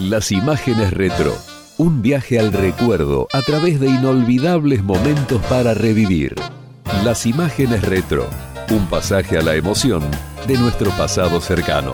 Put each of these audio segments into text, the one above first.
Las imágenes retro. Un viaje al recuerdo a través de inolvidables momentos para revivir. Las imágenes retro. Un pasaje a la emoción de nuestro pasado cercano.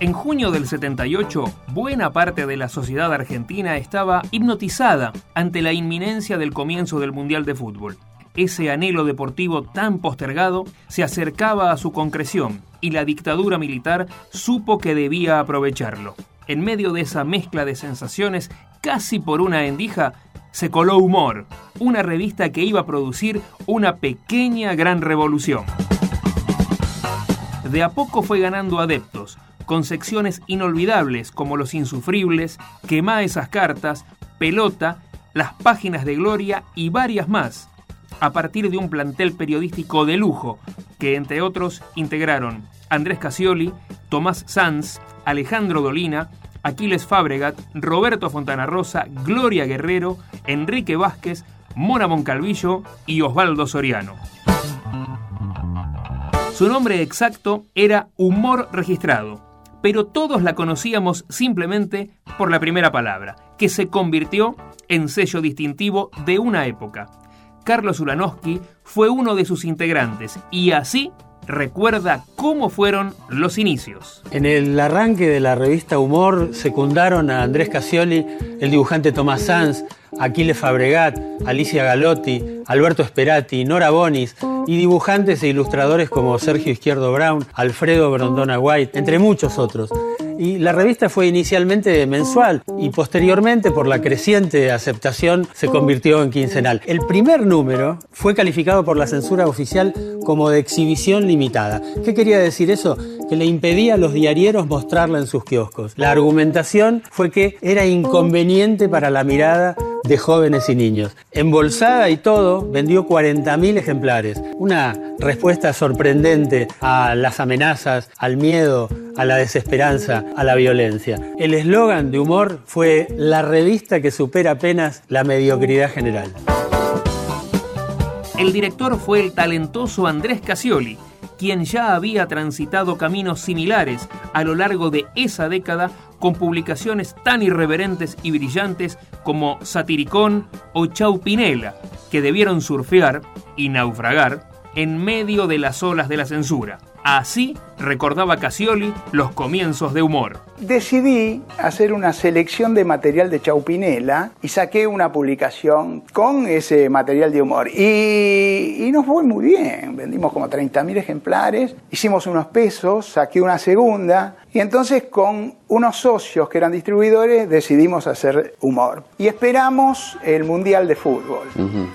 En junio del 78, buena parte de la sociedad argentina estaba hipnotizada ante la inminencia del comienzo del Mundial de Fútbol. Ese anhelo deportivo tan postergado se acercaba a su concreción y la dictadura militar supo que debía aprovecharlo. En medio de esa mezcla de sensaciones, casi por una endija, se coló Humor, una revista que iba a producir una pequeña gran revolución. De a poco fue ganando adeptos, con secciones inolvidables como Los Insufribles, Quemá esas cartas, Pelota, Las Páginas de Gloria y varias más, a partir de un plantel periodístico de lujo, que entre otros integraron Andrés Casioli, Tomás Sanz, Alejandro Dolina, Aquiles Fabregat, Roberto Fontana Rosa, Gloria Guerrero, Enrique Vázquez, Mona Moncalvillo y Osvaldo Soriano. Su nombre exacto era Humor Registrado pero todos la conocíamos simplemente por la primera palabra, que se convirtió en sello distintivo de una época. Carlos Ulanowski fue uno de sus integrantes y así recuerda cómo fueron los inicios. En el arranque de la revista Humor secundaron a Andrés Casioli, el dibujante Tomás Sanz, Aquiles Fabregat, Alicia Galotti, Alberto Sperati, Nora Bonis y dibujantes e ilustradores como Sergio Izquierdo Brown, Alfredo Brondona White, entre muchos otros. Y la revista fue inicialmente mensual y posteriormente, por la creciente aceptación, se convirtió en quincenal. El primer número fue calificado por la censura oficial como de exhibición limitada. ¿Qué quería decir eso? Que le impedía a los diarieros mostrarla en sus kioscos. La argumentación fue que era inconveniente para la mirada de jóvenes y niños. Embolsada y todo, vendió 40.000 ejemplares. Una respuesta sorprendente a las amenazas, al miedo, a la desesperanza, a la violencia. El eslogan de humor fue la revista que supera apenas la mediocridad general. El director fue el talentoso Andrés Casioli, quien ya había transitado caminos similares a lo largo de esa década con publicaciones tan irreverentes y brillantes como Satiricón o Chaupinela, que debieron surfear y naufragar en medio de las olas de la censura. Así recordaba Casioli los comienzos de humor. Decidí hacer una selección de material de Chaupinela y saqué una publicación con ese material de humor. Y, y nos fue muy bien, vendimos como 30.000 ejemplares, hicimos unos pesos, saqué una segunda y entonces con unos socios que eran distribuidores decidimos hacer humor. Y esperamos el Mundial de Fútbol.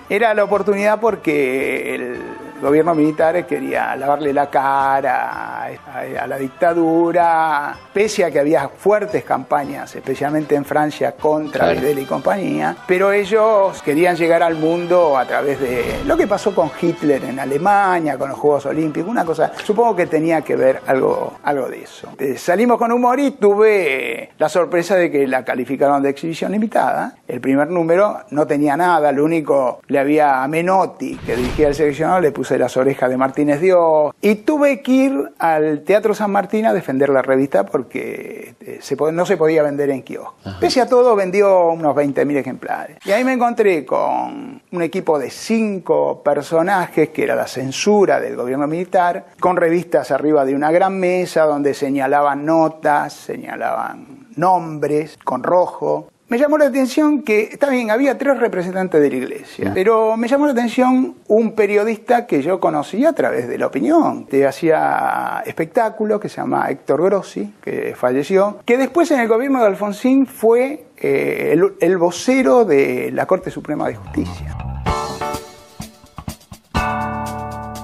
Era la oportunidad porque el gobierno militar quería lavarle la cara a, la dictadura, pese a que había fuertes campañas, especialmente en Francia, contra Videla y compañía, pero ellos querían llegar al mundo a través de lo que pasó con Hitler en Alemania, con los Juegos Olímpicos, una cosa, supongo que tenía que ver algo, algo de eso. Eh, salimos con humor y tuve la sorpresa de que la calificaron de exhibición limitada. El primer número no tenía nada, lo único le había a Menotti, que dirigía el seleccionado, le puse las orejas de Martínez Dios y tuve que ir al Teatro San Martín a defender la revista porque eh, no se podía vender en kiosco. Pese a todo, vendió unos 20.000 ejemplares. Y ahí me encontré con un equipo de cinco personajes, que era la censura del gobierno militar, con revistas arriba de una gran mesa donde señalaban notas, señalaban nombres con rojo, me llamó la atención que, está bien, había tres representantes de la iglesia, pero me llamó la atención un periodista que yo conocí a través de la opinión, que hacía espectáculos, que se llama Héctor Grossi, que falleció, que después en el gobierno de Alfonsín fue eh, el, el vocero de la Corte Suprema de Justicia.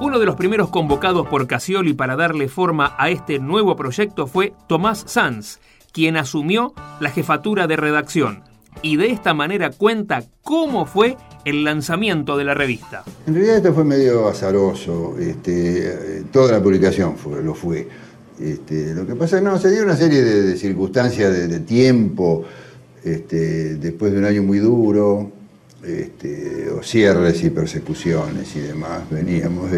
Uno de los primeros convocados por Casioli para darle forma a este nuevo proyecto fue Tomás Sanz, quien asumió la jefatura de redacción y de esta manera cuenta cómo fue el lanzamiento de la revista. En realidad esto fue medio azaroso, este, toda la publicación lo fue. Este, lo que pasa es que no, se dio una serie de, circunstancias de, tiempo, este, después de un año muy duro, o cierres y persecuciones y demás, veníamos.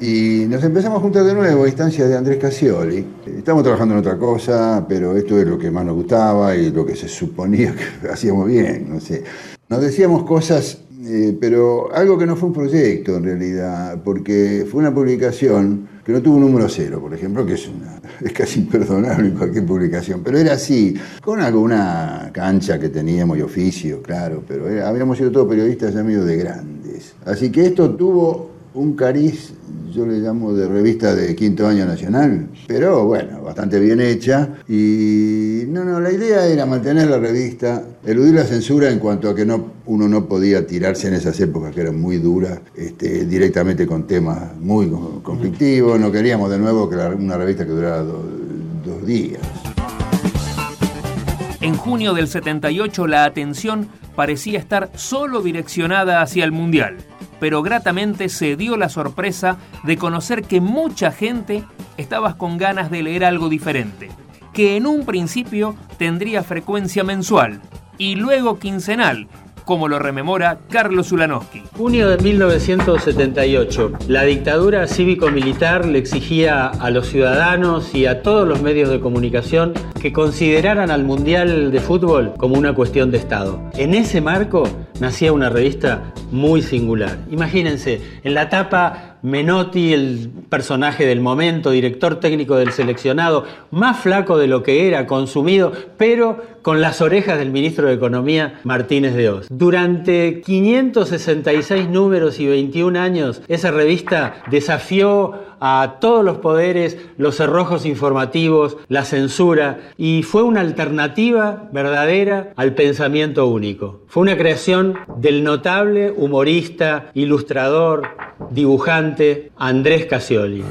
Y nos empezamos a juntar de nuevo a instancias de Andrés Casioli. Estamos trabajando en otra cosa, pero esto es lo que más nos gustaba y lo que se suponía que hacíamos bien, no sé. Nos decíamos cosas, eh, pero algo que no fue un proyecto en realidad, porque fue una publicación que no tuvo un número cero, por ejemplo, que es, una, es casi imperdonable en cualquier publicación, pero era así, con alguna cancha que teníamos y oficio, claro, pero habíamos sido todos periodistas ya medio de grandes. Así que esto tuvo un cariz yo le llamo de revista de quinto año nacional, pero bueno, bastante bien hecha. Y no, no, la idea era mantener la revista, eludir la censura en cuanto a que no, uno no podía tirarse en esas épocas que eran muy duras, este, directamente con temas muy conflictivos. No queríamos de nuevo que una revista que durara dos días. En junio del 78 la atención parecía estar solo direccionada hacia el Mundial pero gratamente se dio la sorpresa de conocer que mucha gente estaba con ganas de leer algo diferente, que en un principio tendría frecuencia mensual y luego quincenal, como lo rememora Carlos Ulanowski. Junio de 1978. La dictadura cívico-militar le exigía a los ciudadanos y a todos los medios de comunicación que consideraran al Mundial de Fútbol como una cuestión de Estado. En ese marco nacía una revista muy singular. Imagínense, en la tapa Menotti, el personaje del momento, director técnico del seleccionado, más flaco de lo que era, consumido, pero con las orejas del ministro de Economía, Martínez de Oz. Durante 566 números y 21 años, esa revista desafió a todos los poderes, los cerrojos informativos, la censura, y fue una alternativa verdadera al pensamiento único. Fue una creación del notable humorista, ilustrador, dibujante Andrés Casioli.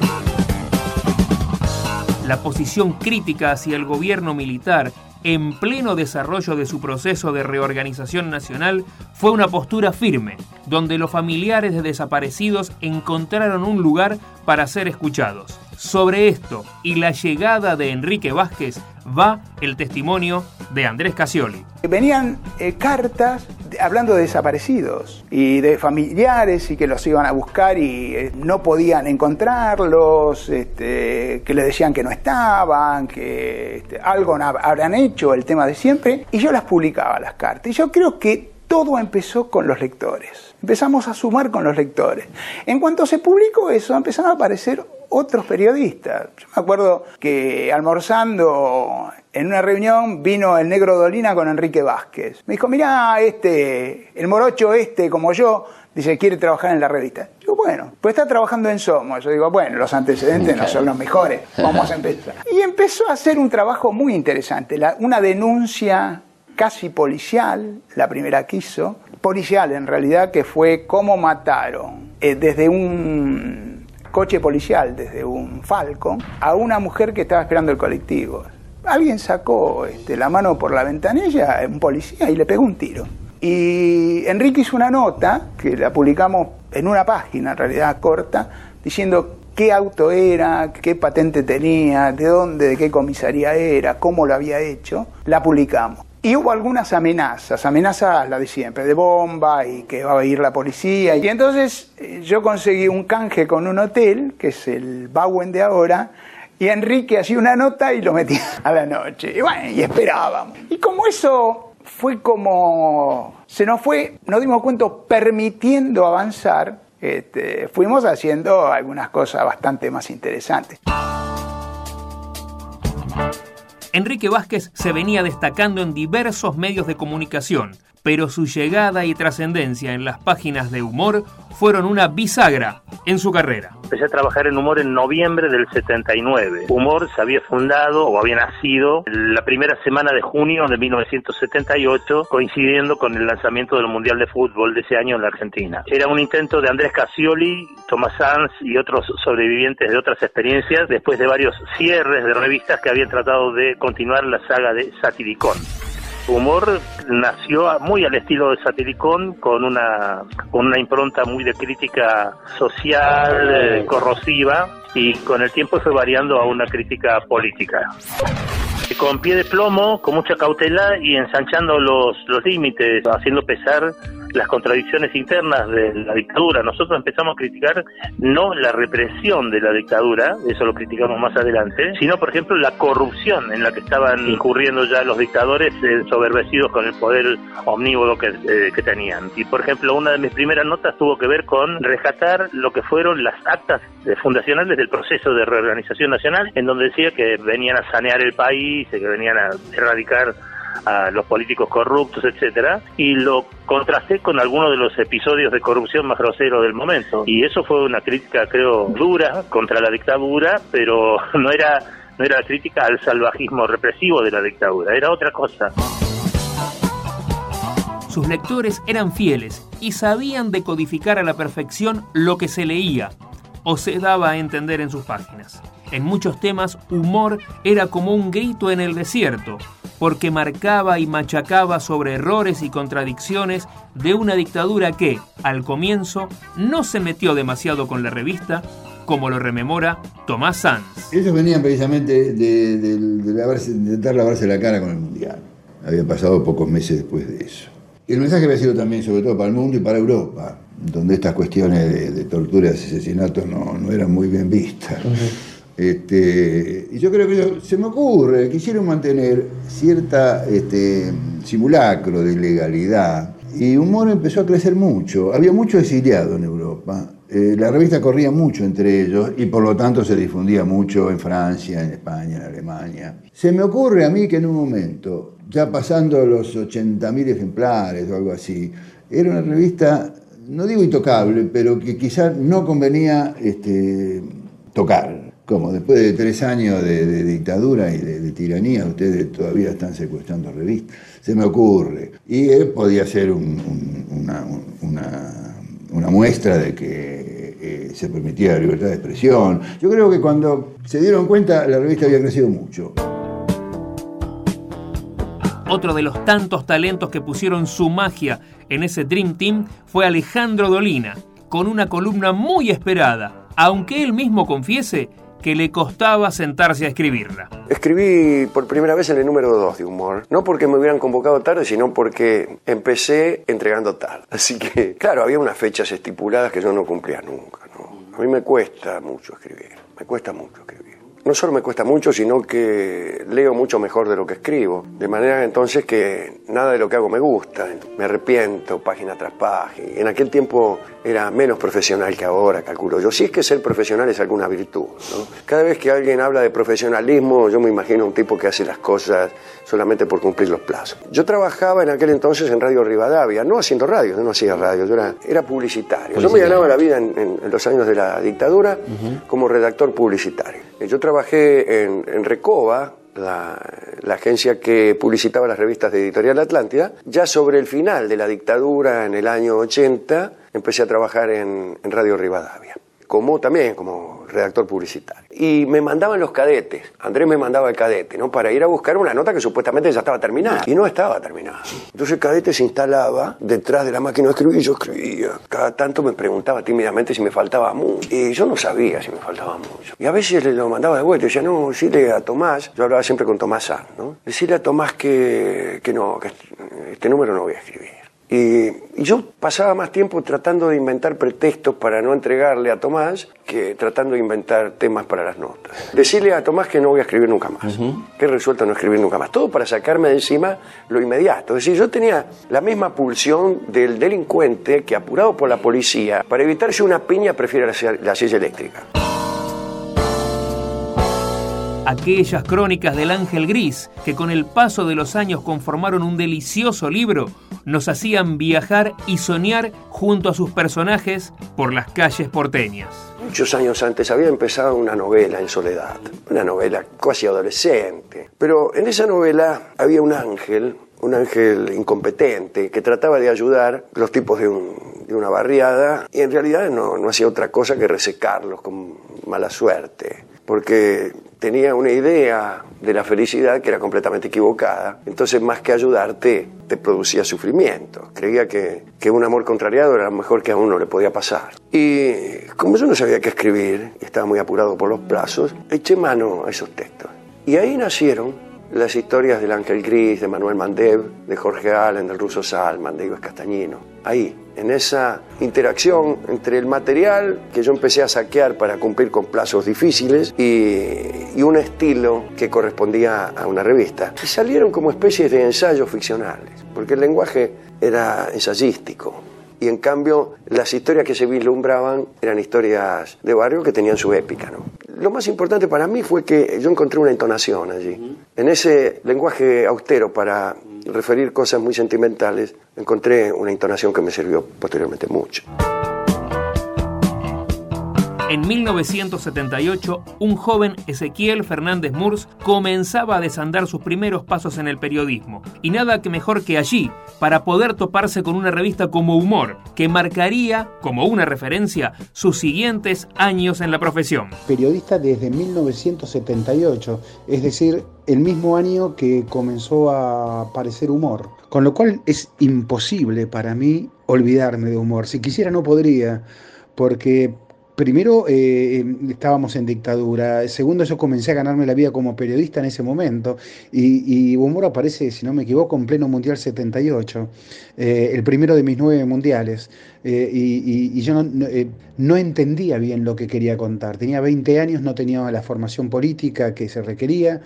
La posición crítica hacia el gobierno militar en pleno desarrollo de su proceso de reorganización nacional, fue una postura firme, donde los familiares de desaparecidos encontraron un lugar para ser escuchados. Sobre esto y la llegada de Enrique Vázquez va el testimonio de Andrés Casioli. Venían eh, cartas hablando de desaparecidos y de familiares y que los iban a buscar y eh, no podían encontrarlos, este, que les decían que no estaban, que este, algo habrán hecho, el tema de siempre, y yo las publicaba las cartas. Y yo creo que todo empezó con los lectores. Empezamos a sumar con los lectores. En cuanto se publicó eso, empezaron a aparecer otros periodistas. Yo me acuerdo que almorzando en una reunión vino el negro Dolina con Enrique Vázquez. Me dijo, mirá, este, el morocho este como yo, dice, quiere trabajar en la revista. Yo, bueno, pues está trabajando en Somos. Yo digo, bueno, los antecedentes no son los mejores, vamos a empezar. Y empezó a hacer un trabajo muy interesante, una denuncia casi policial, la primera que hizo, policial en realidad, que fue cómo mataron eh, desde un coche policial, desde un Falcon, a una mujer que estaba esperando el colectivo. Alguien sacó este, la mano por la ventanilla, un policía, y le pegó un tiro. Y Enrique hizo una nota, que la publicamos en una página, en realidad corta, diciendo qué auto era, qué patente tenía, de dónde, de qué comisaría era, cómo lo había hecho, la publicamos. Y hubo algunas amenazas, amenazas la de siempre, de bomba y que va a ir la policía. Y entonces eh, yo conseguí un canje con un hotel, que es el Bauen de ahora, y Enrique hacía una nota y lo metía a la noche. Y bueno, y esperábamos. Y como eso fue como, se nos fue, nos dimos cuenta, permitiendo avanzar, este, fuimos haciendo algunas cosas bastante más interesantes. Enrique Vázquez se venía destacando en diversos medios de comunicación, pero su llegada y trascendencia en las páginas de humor fueron una bisagra en su carrera. Empecé a trabajar en humor en noviembre del 79. Humor se había fundado o había nacido la primera semana de junio de 1978, coincidiendo con el lanzamiento del Mundial de Fútbol de ese año en la Argentina. Era un intento de Andrés Casioli, Tomás Sanz y otros sobrevivientes de otras experiencias, después de varios cierres de revistas que habían tratado de continuar la saga de Satiricón humor nació muy al estilo de Satilicón, con una, con una impronta muy de crítica social, eh, corrosiva, y con el tiempo fue variando a una crítica política. Con pie de plomo, con mucha cautela y ensanchando los, los límites, haciendo pesar las contradicciones internas de la dictadura. Nosotros empezamos a criticar no la represión de la dictadura, eso lo criticamos más adelante, sino por ejemplo la corrupción en la que estaban incurriendo ya los dictadores ensoberbecidos con el poder omnívodo que, eh, que tenían. Y por ejemplo, una de mis primeras notas tuvo que ver con rescatar lo que fueron las actas fundacionales del proceso de reorganización nacional, en donde decía que venían a sanear el país, que venían a erradicar a los políticos corruptos, etcétera, y lo contrasté con algunos de los episodios de corrupción más groseros del momento. Y eso fue una crítica, creo, dura contra la dictadura, pero no era no era crítica al salvajismo represivo de la dictadura, era otra cosa. Sus lectores eran fieles y sabían decodificar a la perfección lo que se leía o se daba a entender en sus páginas. En muchos temas, humor era como un grito en el desierto, porque marcaba y machacaba sobre errores y contradicciones de una dictadura que, al comienzo, no se metió demasiado con la revista, como lo rememora Tomás Sanz. Ellos venían precisamente de, intentar lavarse la cara con el Mundial. Había pasado pocos meses después de eso. Y el mensaje había sido también, sobre todo, para el mundo y para Europa, donde estas cuestiones de, torturas y asesinatos no, eran muy bien vistas. Este, y yo creo que se me ocurre, quisieron mantener cierta este, simulacro de ilegalidad. Y Humor empezó a crecer mucho. Había mucho exiliado en Europa. Eh, la revista corría mucho entre ellos y por lo tanto se difundía mucho en Francia, en España, en Alemania. Se me ocurre a mí que en un momento, ya pasando los 80.000 ejemplares o algo así, era una revista, no digo intocable, pero que quizás no convenía este, tocar como después de tres años de, dictadura y de, tiranía, ustedes todavía están secuestrando revistas. Se me ocurre. Y él podía ser una, muestra de que eh, se permitía la libertad de expresión. Yo creo que cuando se dieron cuenta, la revista había crecido mucho. Otro de los tantos talentos que pusieron su magia en ese Dream Team fue Alejandro Dolina, con una columna muy esperada, aunque él mismo confiese que le costaba sentarse a escribirla. Escribí por primera vez en el número 2 de Humor, no porque me hubieran convocado tarde, sino porque empecé entregando tarde. Así que, claro, había unas fechas estipuladas que yo no cumplía nunca. A mí me cuesta mucho escribir, me cuesta mucho escribir no solo me cuesta mucho, sino que leo mucho mejor de lo que escribo. De manera entonces que nada de lo que hago me gusta. Me arrepiento página tras página. En aquel tiempo era menos profesional que ahora, calculo yo. Si es que ser profesional es alguna virtud. Cada vez que alguien habla de profesionalismo, yo me imagino un tipo que hace las cosas solamente por cumplir los plazos. Yo trabajaba en aquel entonces en Radio Rivadavia, no haciendo radio, no hacía radio, yo era, publicitario. Yo me ganaba la vida en, los años de la dictadura como redactor publicitario. Yo trabajé en, en Recoba, la, agencia que publicitaba las revistas de Editorial Atlántida. Ya sobre el final de la dictadura, en el año 80, empecé a trabajar en Radio Rivadavia como también como redactor publicitario. Y me mandaban los cadetes, Andrés me mandaba el cadete, ¿no? Para ir a buscar una nota que supuestamente ya estaba terminada. Y no estaba terminada. Entonces el cadete se instalaba detrás de la máquina de escribir y yo escribía. Cada tanto me preguntaba tímidamente si me faltaba mucho. Y yo no sabía si me faltaba mucho. Y a veces le lo mandaba de vuelta y decía, no, decirle a Tomás, yo hablaba siempre con Tomás San, ¿no? Decirle a Tomás que, que no, que este número no voy a escribir. Y, yo pasaba más tiempo tratando de inventar pretextos para no entregarle a Tomás que tratando de inventar temas para las notas. Decirle a Tomás que no voy a escribir nunca más, que he resuelto no escribir nunca más. Todo para sacarme de encima lo inmediato. Es decir, yo tenía la misma pulsión del delincuente que, apurado por la policía, para evitarse una piña prefiere la, la silla eléctrica aquellas crónicas del ángel gris que con el paso de los años conformaron un delicioso libro, nos hacían viajar y soñar junto a sus personajes por las calles porteñas. Muchos años antes había empezado una novela en soledad, una novela casi adolescente, pero en esa novela había un ángel un ángel incompetente que trataba de ayudar los tipos de, una barriada y en realidad no, no, hacía otra cosa que resecarlos con mala suerte, porque tenía una idea de la felicidad que era completamente equivocada. Entonces, más que ayudarte, te producía sufrimiento. Creía que, que un amor contrariado era lo mejor que a uno le podía pasar. Y como yo no sabía qué escribir, estaba muy apurado por los plazos, eché mano a esos textos. Y ahí nacieron las historias del Ángel Gris, de Manuel Mandev, de Jorge Allen, del ruso Salman, de Ives Castañino ahí, en esa interacción entre el material que yo empecé a saquear para cumplir con plazos difíciles y, un estilo que correspondía a una revista. Y salieron como especies de ensayos ficcionales, porque el lenguaje era ensayístico. Y en cambio, las historias que se vislumbraban eran historias de barrio que tenían su épica. ¿no? Lo más importante para mí fue que yo encontré una entonación allí. En ese lenguaje austero para referir cosas muy sentimentales, encontré una entonación que me sirvió posteriormente mucho. En 1978, un joven Ezequiel Fernández Murs comenzaba a desandar sus primeros pasos en el periodismo. Y nada que mejor que allí, para poder toparse con una revista como Humor, que marcaría, como una referencia, sus siguientes años en la profesión. Periodista desde 1978, es decir, el mismo año que comenzó a aparecer Humor. Con lo cual es imposible para mí olvidarme de Humor. Si quisiera no podría, porque primero eh, estábamos en dictadura, segundo yo comencé a ganarme la vida como periodista en ese momento y, Humor aparece, si no me equivoco, en pleno Mundial 78, eh, el primero de mis nueve mundiales eh, y, yo no, no, entendía bien lo que quería contar. Tenía 20 años, no tenía la formación política que se requería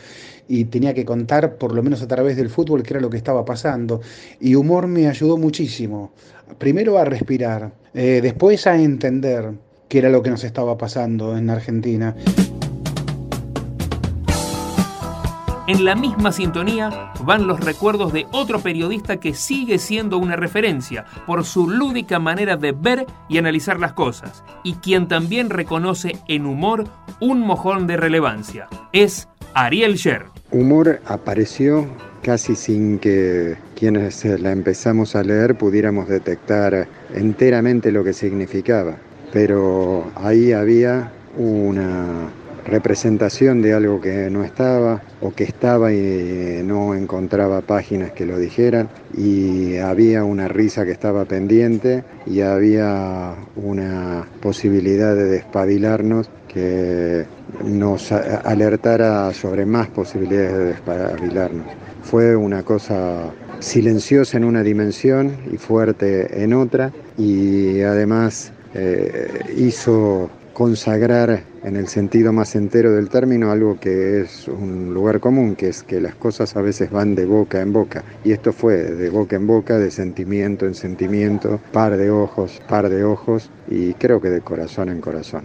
y tenía que contar, por lo menos a través del fútbol, qué era lo que estaba pasando. Y Humor me ayudó muchísimo, primero a respirar, después a entender que era lo que nos estaba pasando en Argentina. En la misma sintonía van los recuerdos de otro periodista que sigue siendo una referencia por su lúdica manera de ver y analizar las cosas, y quien también reconoce en humor un mojón de relevancia. Es Ariel Sher. Humor apareció casi sin que quienes la empezamos a leer pudiéramos detectar enteramente lo que significaba pero ahí había una representación de algo que no estaba o que estaba y no encontraba páginas que lo dijeran y había una risa que estaba pendiente y había una posibilidad de despabilarnos que nos alertara sobre más posibilidades de despabilarnos. Fue una cosa silenciosa en una dimensión y fuerte en otra y además eh, hizo consagrar en el sentido más entero del término algo que es un lugar común, que es que las cosas a veces van de boca en boca. Y esto fue de boca en boca, de sentimiento en sentimiento, par de ojos, par de ojos, y creo que de corazón en corazón.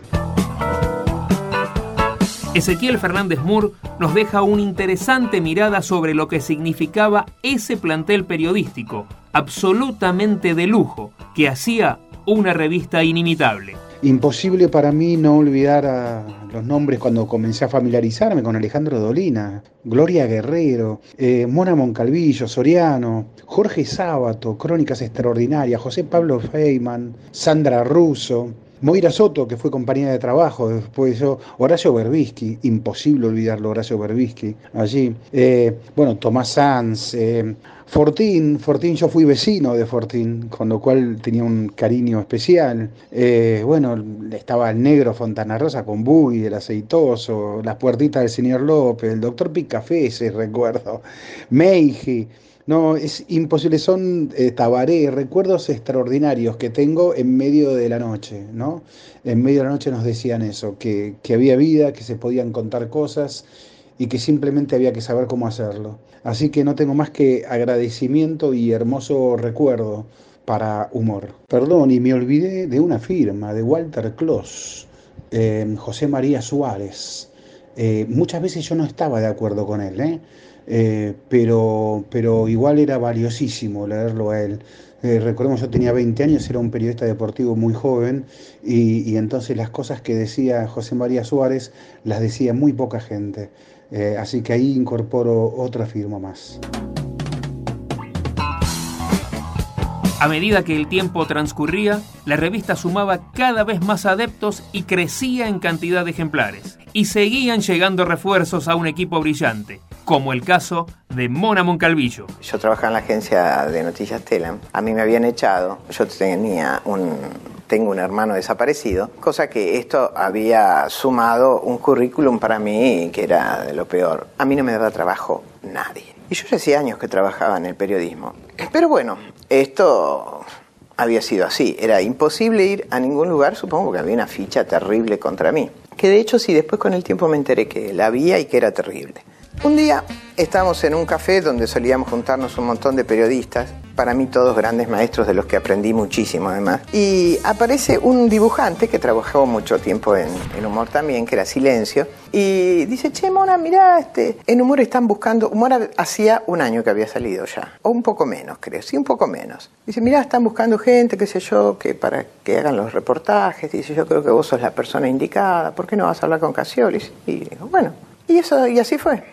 Ezequiel Fernández Moore nos deja una interesante mirada sobre lo que significaba ese plantel periodístico, absolutamente de lujo, que hacía una revista inimitable. Imposible para mí no olvidar a los nombres cuando comencé a familiarizarme con Alejandro Dolina, Gloria Guerrero, eh, Mona Moncalvillo, Soriano, Jorge Sábato, Crónicas Extraordinarias, José Pablo Feynman, Sandra Russo, Moira Soto, que fue compañera de trabajo, después yo, Horacio Berbisky, imposible olvidarlo, Horacio Berbisky, allí. Eh, bueno, Tomás Sanz, eh, Fortín, Fortín, yo fui vecino de Fortín, con lo cual tenía un cariño especial. Eh, bueno, estaba el negro Fontana Rosa con Buggy, el aceitoso, las puertitas del señor López, el doctor Picafeses, recuerdo, Meiji. No, es imposible, son eh, tabaré, recuerdos extraordinarios que tengo en medio de la noche, ¿no? En medio de la noche nos decían eso, que, que había vida, que se podían contar cosas y que simplemente había que saber cómo hacerlo. Así que no tengo más que agradecimiento y hermoso recuerdo para humor. Perdón, y me olvidé de una firma, de Walter Kloss, eh, José María Suárez. Eh, muchas veces yo no estaba de acuerdo con él, ¿eh? Pero, pero igual era valiosísimo leerlo a él. recordemos, yo tenía 20 años, era un periodista deportivo muy joven y, y entonces las cosas que decía José María Suárez las decía muy poca gente. Eh, así que ahí incorporo otra firma más. A medida que el tiempo transcurría, la revista sumaba cada vez más adeptos y crecía en cantidad de ejemplares. Y seguían llegando refuerzos a un equipo brillante, como el caso de Mona Moncalvillo. Yo trabajaba en la agencia de noticias Telam. A mí me habían echado. Yo tenía un, tengo un hermano desaparecido, cosa que esto había sumado un currículum para mí que era de lo peor. A mí no me daba trabajo nadie. Y yo ya hacía años que trabajaba en el periodismo. Pero bueno, esto había sido así. Era imposible ir a ningún lugar, supongo que había una ficha terrible contra mí. Que de hecho sí, después con el tiempo me enteré que la había y que era terrible. Un día estábamos en un café donde solíamos juntarnos un montón de periodistas, para mí todos grandes maestros de los que aprendí muchísimo además, y aparece un dibujante que trabajó mucho tiempo en, en humor también, que era Silencio, y dice, che, Mona, mirá, este, en humor están buscando, humor hacía un año que había salido ya, o un poco menos creo, sí, un poco menos. Dice, mirá, están buscando gente, qué sé yo, que para que hagan los reportajes, dice, yo creo que vos sos la persona indicada, ¿por qué no vas a hablar con Casiolis? Y digo, bueno, y, eso, y así fue.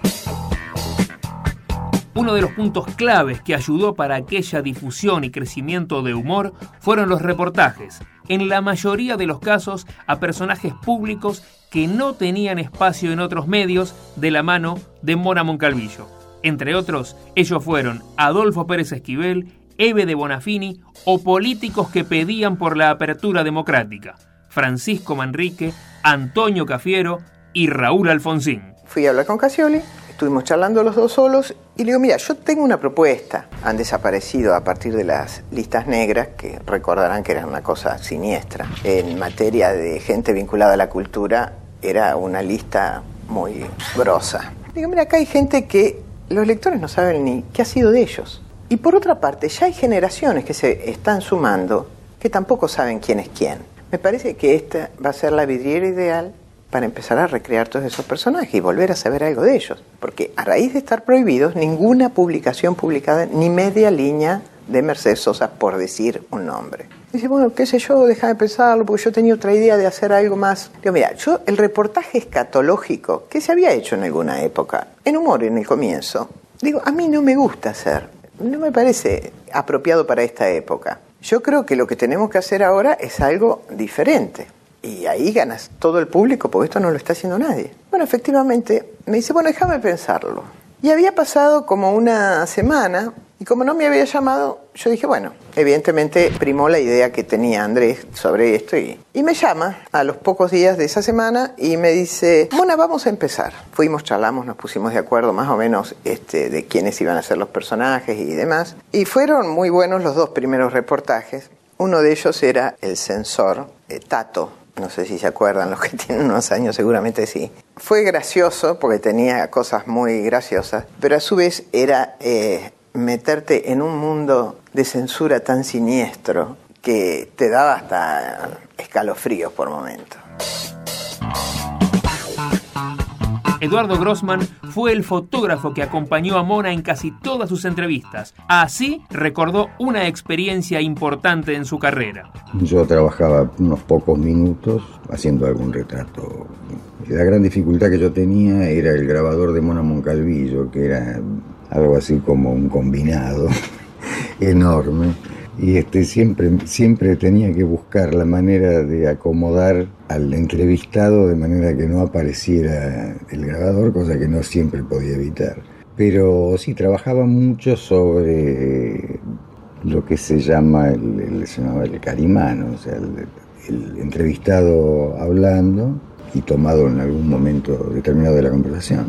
Uno de los puntos claves que ayudó para aquella difusión y crecimiento de humor fueron los reportajes, en la mayoría de los casos a personajes públicos que no tenían espacio en otros medios de la mano de Mora Moncalvillo. Entre otros, ellos fueron Adolfo Pérez Esquivel, Eve de Bonafini o políticos que pedían por la apertura democrática, Francisco Manrique, Antonio Cafiero y Raúl Alfonsín fui a hablar con Casioli, estuvimos charlando los dos solos y le digo, mira, yo tengo una propuesta. Han desaparecido a partir de las listas negras, que recordarán que eran una cosa siniestra. En materia de gente vinculada a la cultura, era una lista muy grosa. Digo, mira, acá hay gente que los lectores no saben ni qué ha sido de ellos. Y por otra parte, ya hay generaciones que se están sumando que tampoco saben quién es quién. Me parece que esta va a ser la vidriera ideal para empezar a recrear todos esos personajes y volver a saber algo de ellos. Porque a raíz de estar prohibidos, ninguna publicación publicada, ni media línea de Mercedes Sosa por decir un nombre. Dice, bueno, qué sé yo, déjame pensarlo, porque yo tenía otra idea de hacer algo más. Digo, mira, yo el reportaje escatológico que se había hecho en alguna época, en humor en el comienzo, digo, a mí no me gusta hacer, no me parece apropiado para esta época. Yo creo que lo que tenemos que hacer ahora es algo diferente. Y ahí ganas todo el público, porque esto no lo está haciendo nadie. Bueno, efectivamente, me dice, bueno, déjame pensarlo. Y había pasado como una semana, y como no me había llamado, yo dije, bueno, evidentemente primó la idea que tenía Andrés sobre esto y, y, me llama a los pocos días de esa semana y me dice, Mona, vamos a empezar. Fuimos, charlamos, nos pusimos de acuerdo más o menos este, de quiénes iban a ser los personajes y demás. Y fueron muy buenos los dos primeros reportajes. Uno de ellos era el censor, eh, Tato, no sé si se acuerdan, los que tienen unos años seguramente sí. Fue gracioso porque tenía cosas muy graciosas, pero a su vez era eh, meterte en un mundo de censura tan siniestro que te daba hasta escalofríos por momentos. Eduardo Grossman fue el fotógrafo que acompañó a Mona en casi todas sus entrevistas. Así recordó una experiencia importante en su carrera. Yo trabajaba unos pocos minutos haciendo algún retrato. La gran dificultad que yo tenía era el grabador de Mona Moncalvillo, que era algo así como un combinado enorme y este, siempre, siempre tenía que buscar la manera de acomodar al entrevistado de manera que no apareciera el grabador, cosa que no siempre podía evitar. Pero sí, trabajaba mucho sobre lo que se llama el, se llamaba el carimano, o sea, el, el entrevistado hablando y tomado en algún momento determinado de la conversación.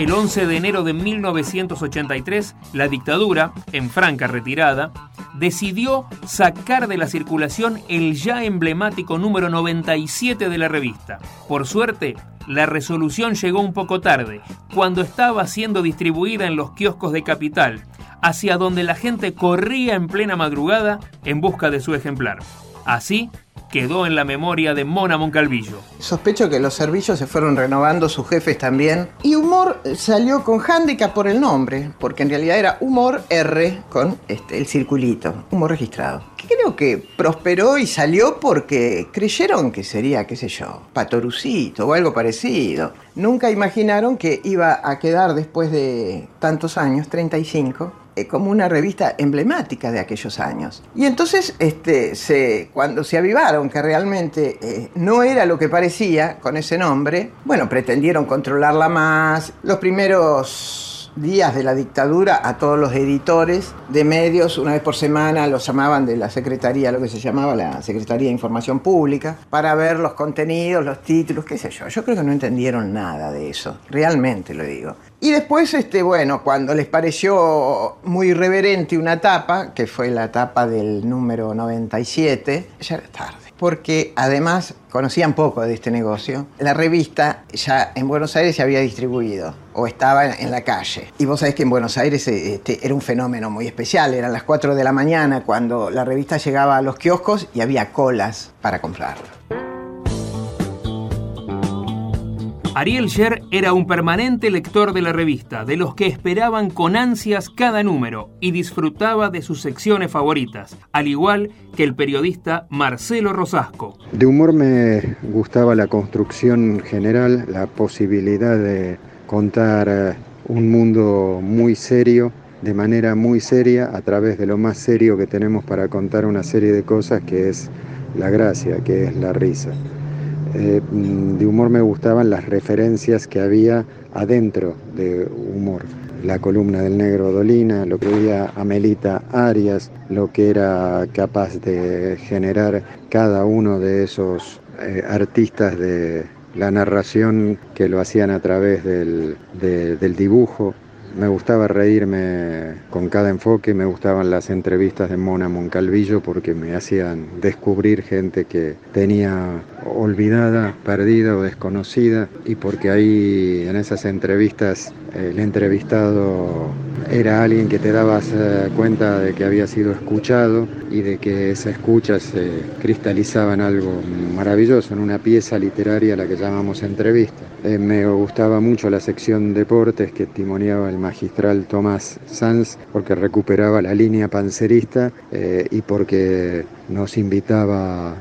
El 11 de enero de 1983, la dictadura, en franca retirada, decidió sacar de la circulación el ya emblemático número 97 de la revista. Por suerte, la resolución llegó un poco tarde, cuando estaba siendo distribuida en los kioscos de Capital, hacia donde la gente corría en plena madrugada en busca de su ejemplar. Así, quedó en la memoria de Mona Moncalvillo. Sospecho que los servicios se fueron renovando, sus jefes también. Y Humor salió con handicap por el nombre, porque en realidad era Humor R con este, el circulito, Humor registrado. Creo que prosperó y salió porque creyeron que sería, qué sé yo, Patorucito o algo parecido. Nunca imaginaron que iba a quedar después de tantos años, 35, eh, como una revista emblemática de aquellos años. Y entonces, este, se, cuando se avivaron que realmente eh, no era lo que parecía con ese nombre, bueno, pretendieron controlarla más. Los primeros días de la dictadura a todos los editores de medios, una vez por semana los llamaban de la Secretaría, lo que se llamaba la Secretaría de Información Pública, para ver los contenidos, los títulos, qué sé yo. Yo creo que no entendieron nada de eso, realmente lo digo. Y después, este, bueno, cuando les pareció muy irreverente una tapa, que fue la tapa del número 97, ya era tarde porque además conocían poco de este negocio. La revista ya en Buenos Aires se había distribuido o estaba en la calle. Y vos sabés que en Buenos Aires este, era un fenómeno muy especial. Eran las 4 de la mañana cuando la revista llegaba a los kioscos y había colas para comprarla. Ariel Sher era un permanente lector de la revista, de los que esperaban con ansias cada número y disfrutaba de sus secciones favoritas, al igual que el periodista Marcelo Rosasco. De humor me gustaba la construcción general, la posibilidad de contar eh, un mundo muy serio, de manera muy seria, a través de lo más serio que tenemos para contar una serie de cosas, que es la gracia, que es la risa. Eh, de humor me gustaban las referencias que había adentro de humor. La columna del negro Dolina, lo que veía Amelita Arias, lo que era capaz de generar cada uno de esos eh, artistas de la narración que lo hacían a través del dibujo. Me gustaba reírme con cada enfoque, me gustaban las entrevistas de Mona Moncalvillo porque me hacían descubrir gente que tenía olvidada, perdida o desconocida y porque ahí en esas entrevistas el entrevistado era alguien que te dabas eh, cuenta de que había sido escuchado y de que esa escucha se cristalizaba en algo maravilloso, en una pieza literaria a la que llamamos entrevista. Eh, me gustaba mucho la sección deportes que timoniaba el magistral Tomás Sanz porque recuperaba la línea pancerista eh, y porque nos invitaba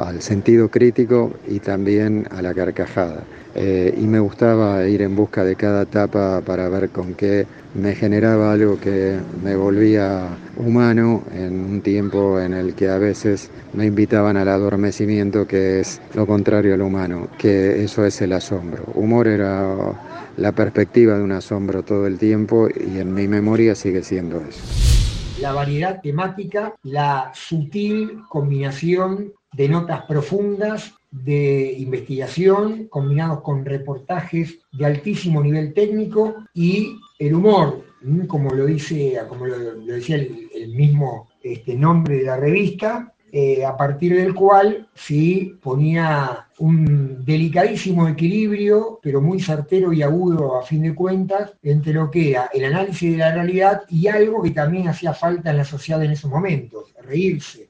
al sentido crítico y también a la carcajada. Eh, y me gustaba ir en busca de cada etapa para ver con qué me generaba algo que me volvía humano en un tiempo en el que a veces me invitaban al adormecimiento, que es lo contrario al humano, que eso es el asombro. Humor era la perspectiva de un asombro todo el tiempo y en mi memoria sigue siendo eso. La variedad temática, la sutil combinación de notas profundas de investigación combinados con reportajes de altísimo nivel técnico y el humor, como lo dice, como lo, decía el, mismo este, nombre de la revista, eh, a partir del cual sí ponía un delicadísimo equilibrio, pero muy certero y agudo a fin de cuentas, entre lo que era el análisis de la realidad y algo que también hacía falta en la sociedad en esos momentos, reírse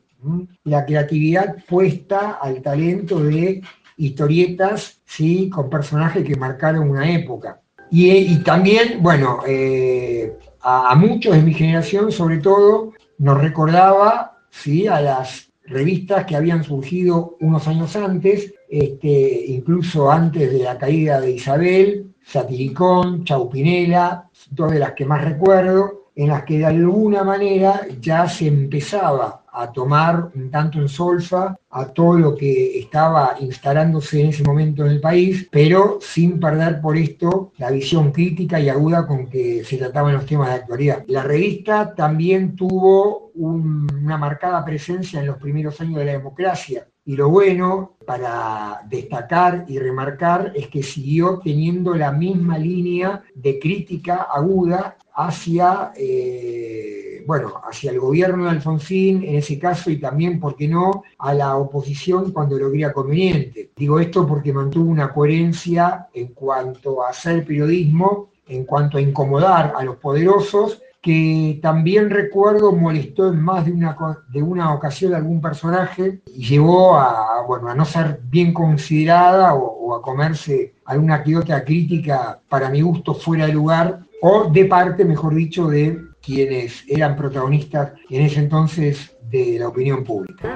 la creatividad puesta al talento de historietas, ¿sí? Con personajes que marcaron una época. Y, también, bueno, eh, a, muchos de mi generación, sobre todo, nos recordaba, ¿sí? A las revistas que habían surgido unos años antes, este, incluso antes de la caída de Isabel, Satiricón, Chaupinela, dos de las que más recuerdo, en las que de alguna manera ya se empezaba a tomar un tanto en solfa a todo lo que estaba instalándose en ese momento en el país, pero sin perder por esto la visión crítica y aguda con que se trataban los temas de actualidad. La revista también tuvo una marcada presencia en los primeros años de la democracia, y lo bueno para destacar y remarcar es que siguió teniendo la misma línea de crítica aguda hacia, eh, bueno, hacia el gobierno de Alfonsín en ese caso y también, ¿por qué no?, a la oposición cuando lo creía conveniente. Digo esto porque mantuvo una coherencia en cuanto a hacer periodismo, en cuanto a incomodar a los poderosos que también recuerdo molestó en más de una, de una ocasión a algún personaje y llevó a, bueno, a no ser bien considerada o, a comerse alguna que crítica para mi gusto fuera de lugar o de parte, mejor dicho, de quienes eran protagonistas en ese entonces de la opinión pública.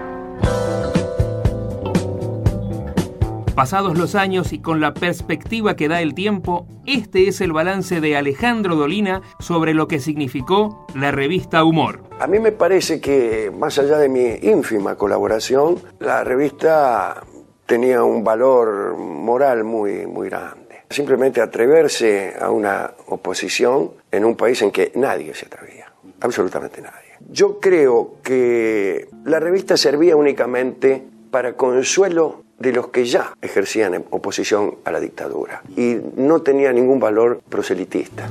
Pasados los años y con la perspectiva que da el tiempo, este es el balance de Alejandro Dolina sobre lo que significó la revista Humor. A mí me parece que, más allá de mi ínfima colaboración, la revista tenía un valor moral muy, muy grande. Simplemente atreverse a una oposición en un país en que nadie se atrevía, absolutamente nadie. Yo creo que la revista servía únicamente para consuelo de los que ya ejercían oposición a la dictadura y no tenía ningún valor proselitista.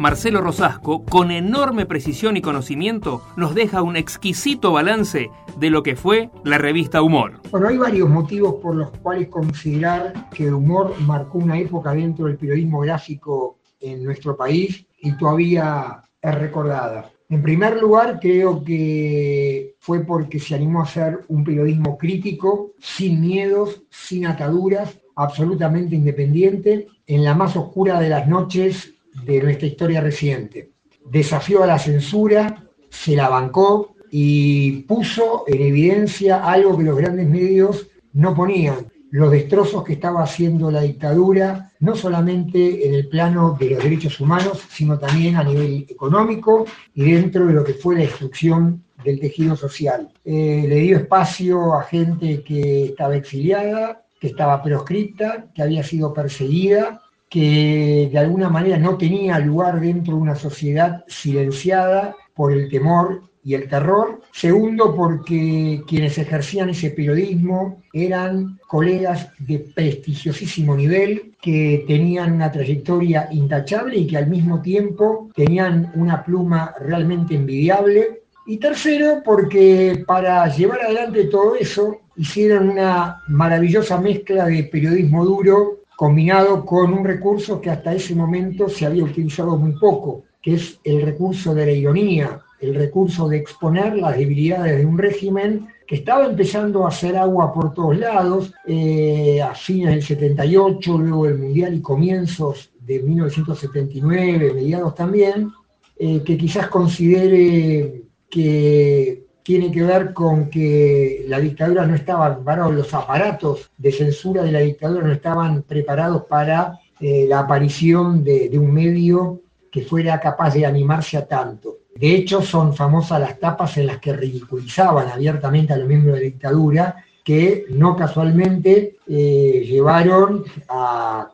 Marcelo Rosasco, con enorme precisión y conocimiento, nos deja un exquisito balance de lo que fue la revista Humor. Bueno, hay varios motivos por los cuales considerar que Humor marcó una época dentro del periodismo gráfico en nuestro país y todavía es recordada. En primer lugar, creo que fue porque se animó a hacer un periodismo crítico, sin miedos, sin ataduras, absolutamente independiente, en la más oscura de las noches de nuestra historia reciente. Desafió a la censura, se la bancó y puso en evidencia algo que los grandes medios no ponían, los destrozos que estaba haciendo la dictadura, no solamente en el plano de los derechos humanos, sino también a nivel económico y dentro de lo que fue la destrucción del tejido social. Eh, le dio espacio a gente que estaba exiliada, que estaba proscripta, que había sido perseguida, que de alguna manera no tenía lugar dentro de una sociedad silenciada por el temor y el terror. Segundo, porque quienes ejercían ese periodismo eran colegas de prestigiosísimo nivel, que tenían una trayectoria intachable y que al mismo tiempo tenían una pluma realmente envidiable. Y tercero, porque para llevar adelante todo eso hicieron una maravillosa mezcla de periodismo duro combinado con un recurso que hasta ese momento se había utilizado muy poco, que es el recurso de la ironía, el recurso de exponer las debilidades de un régimen que estaba empezando a hacer agua por todos lados, eh, a fines del 78, luego del Mundial y comienzos de 1979, mediados también, eh, que quizás considere que tiene que ver con que la dictadura no estaba, bueno, los aparatos de censura de la dictadura no estaban preparados para eh, la aparición de, de un medio que fuera capaz de animarse a tanto. De hecho, son famosas las tapas en las que ridiculizaban abiertamente a los miembros de la dictadura que no casualmente eh, llevaron a,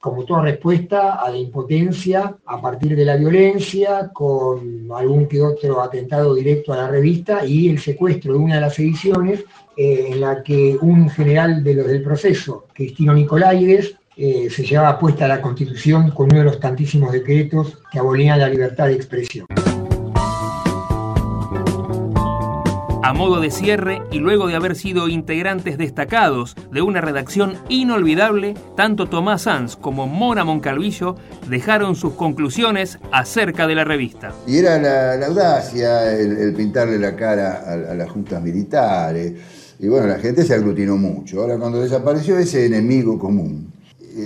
como toda respuesta a la impotencia a partir de la violencia, con algún que otro atentado directo a la revista y el secuestro de una de las ediciones eh, en la que un general de los del proceso, Cristino Nicolaides, eh, se llevaba puesta la constitución con uno de los tantísimos decretos que abolían la libertad de expresión. A modo de cierre y luego de haber sido integrantes destacados de una redacción inolvidable, tanto Tomás Sanz como Mona Moncalvillo dejaron sus conclusiones acerca de la revista. Y era la, audacia, el, pintarle la cara a, a las juntas militares. Y bueno, la gente se aglutinó mucho. Ahora, cuando desapareció ese enemigo común,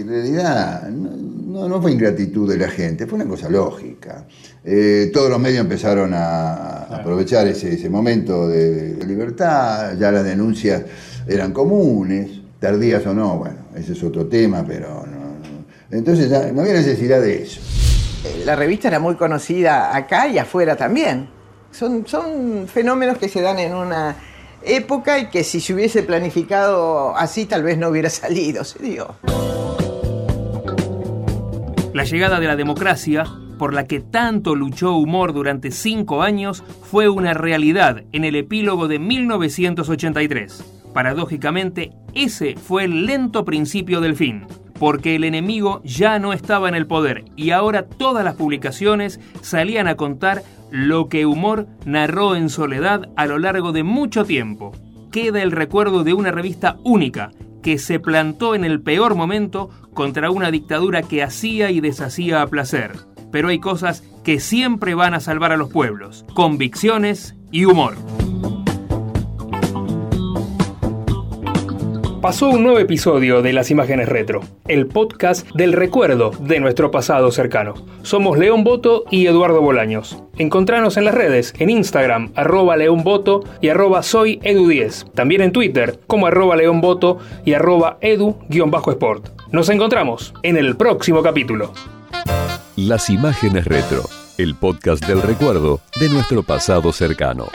en realidad no, fue ingratitud de la gente, fue una cosa lógica. Eh, todos los medios empezaron a aprovechar ese, momento de, libertad, ya las denuncias eran comunes, tardías o no, bueno, ese es otro tema, pero no, entonces ya no había necesidad de eso. Eh, la revista era muy conocida acá y afuera también. Son, son fenómenos que se dan en una época y que si se hubiese planificado así tal vez no hubiera salido, se dio. La llegada de la democracia, por la que tanto luchó Humor durante cinco años, fue una realidad en el epílogo de 1983. Paradójicamente, ese fue el lento principio del fin, porque el enemigo ya no estaba en el poder y ahora todas las publicaciones salían a contar lo que Humor narró en soledad a lo largo de mucho tiempo. Queda el recuerdo de una revista única, que se plantó en el peor momento contra una dictadura que hacía y deshacía a placer. Pero hay cosas que siempre van a salvar a los pueblos, convicciones y humor. pasó un nuevo episodio de Las Imágenes Retro, el podcast del recuerdo de nuestro pasado cercano. Somos León Boto y Eduardo Bolaños. Encontranos en las redes, en Instagram, arroba León Boto y arroba soy Edu10. También en Twitter, como arroba León Boto y arroba Edu-Sport. Nos encontramos en el próximo capítulo. Las Imágenes Retro, el podcast del recuerdo de nuestro pasado cercano.